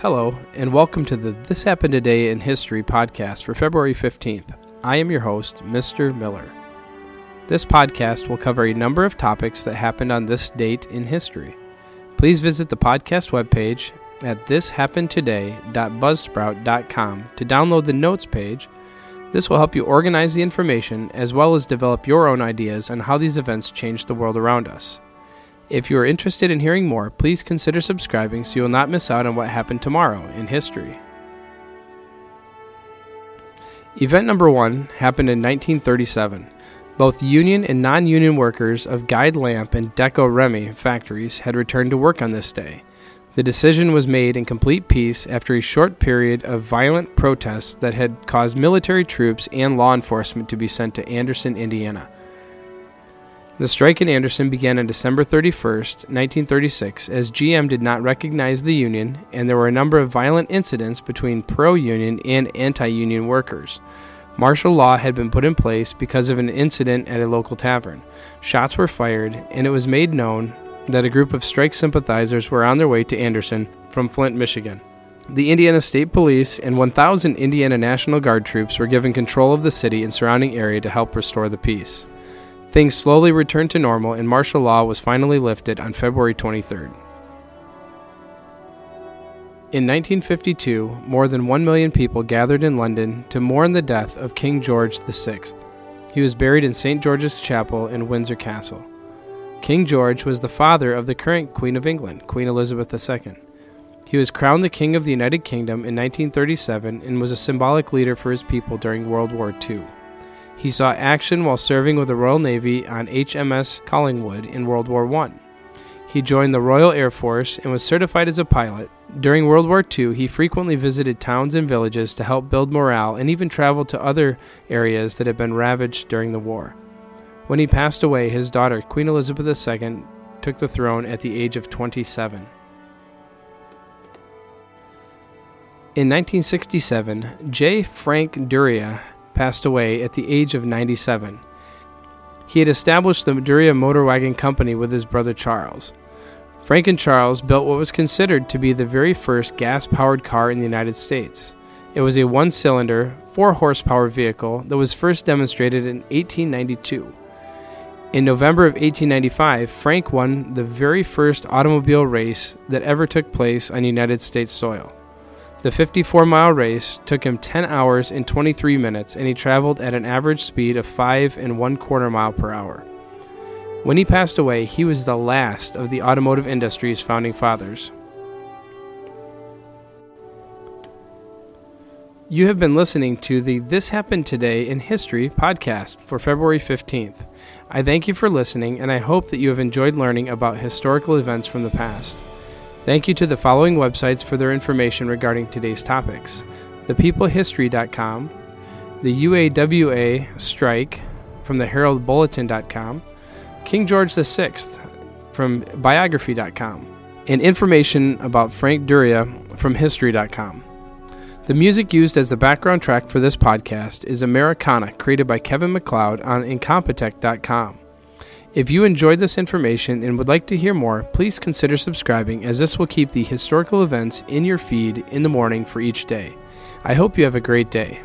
Hello, and welcome to the This Happened Today in History podcast for February 15th. I am your host, Mr. Miller. This podcast will cover a number of topics that happened on this date in history. Please visit the podcast webpage at thishappenedtoday.buzzsprout.com to download the notes page. This will help you organize the information as well as develop your own ideas on how these events changed the world around us. If you are interested in hearing more, please consider subscribing so you will not miss out on what happened tomorrow in history. Event number one happened in 1937. Both union and non union workers of Guide Lamp and Delco Remy factories had returned to work on this day. The decision was made in complete peace after a short period of violent protests that had caused military troops and law enforcement to be sent to Anderson, Indiana. The strike in Anderson began on December 31, 1936, as GM did not recognize the union, and there were a number of violent incidents between pro union and anti union workers. Martial law had been put in place because of an incident at a local tavern. Shots were fired, and it was made known that a group of strike sympathizers were on their way to Anderson from Flint, Michigan. The Indiana State Police and 1,000 Indiana National Guard troops were given control of the city and surrounding area to help restore the peace. Things slowly returned to normal, and martial law was finally lifted on February 23rd. In 1952, more than 1 million people gathered in London to mourn the death of King George VI. He was buried in St. George's Chapel in Windsor Castle. King George was the father of the current Queen of England, Queen Elizabeth II. He was crowned the King of the United Kingdom in 1937 and was a symbolic leader for his people during World War II. He saw action while serving with the Royal Navy on HMS Collingwood in World War I. He joined the Royal Air Force and was certified as a pilot. During World War II, he frequently visited towns and villages to help build morale and even traveled to other areas that had been ravaged during the war. When he passed away, his daughter, Queen Elizabeth II, took the throne at the age of 27. In 1967, J. Frank Duryea passed away at the age of 97. He had established the Duryea Motor Wagon Company with his brother Charles. Frank and Charles built what was considered to be the very first gas powered car in the United States. It was a one cylinder, 4 horsepower vehicle that was first demonstrated in 1892. In November of 1895, Frank won the very first automobile race that ever took place on United States soil. The 54 mile race took him 10 hours and 23 minutes, and he traveled at an average speed of 5 and 1 quarter mile per hour. When he passed away, he was the last of the automotive industry's founding fathers. You have been listening to the This Happened Today in History podcast for February 15th. I thank you for listening, and I hope that you have enjoyed learning about historical events from the past. Thank you to the following websites for their information regarding today's topics thepeoplehistory.com, the UAWA strike from the heraldbulletin.com, King George VI from biography.com, and information about Frank Duryea from history.com. The music used as the background track for this podcast is Americana, created by Kevin MacLeod on Incompetech.com. If you enjoyed this information and would like to hear more, please consider subscribing as this will keep the historical events in your feed in the morning for each day. I hope you have a great day.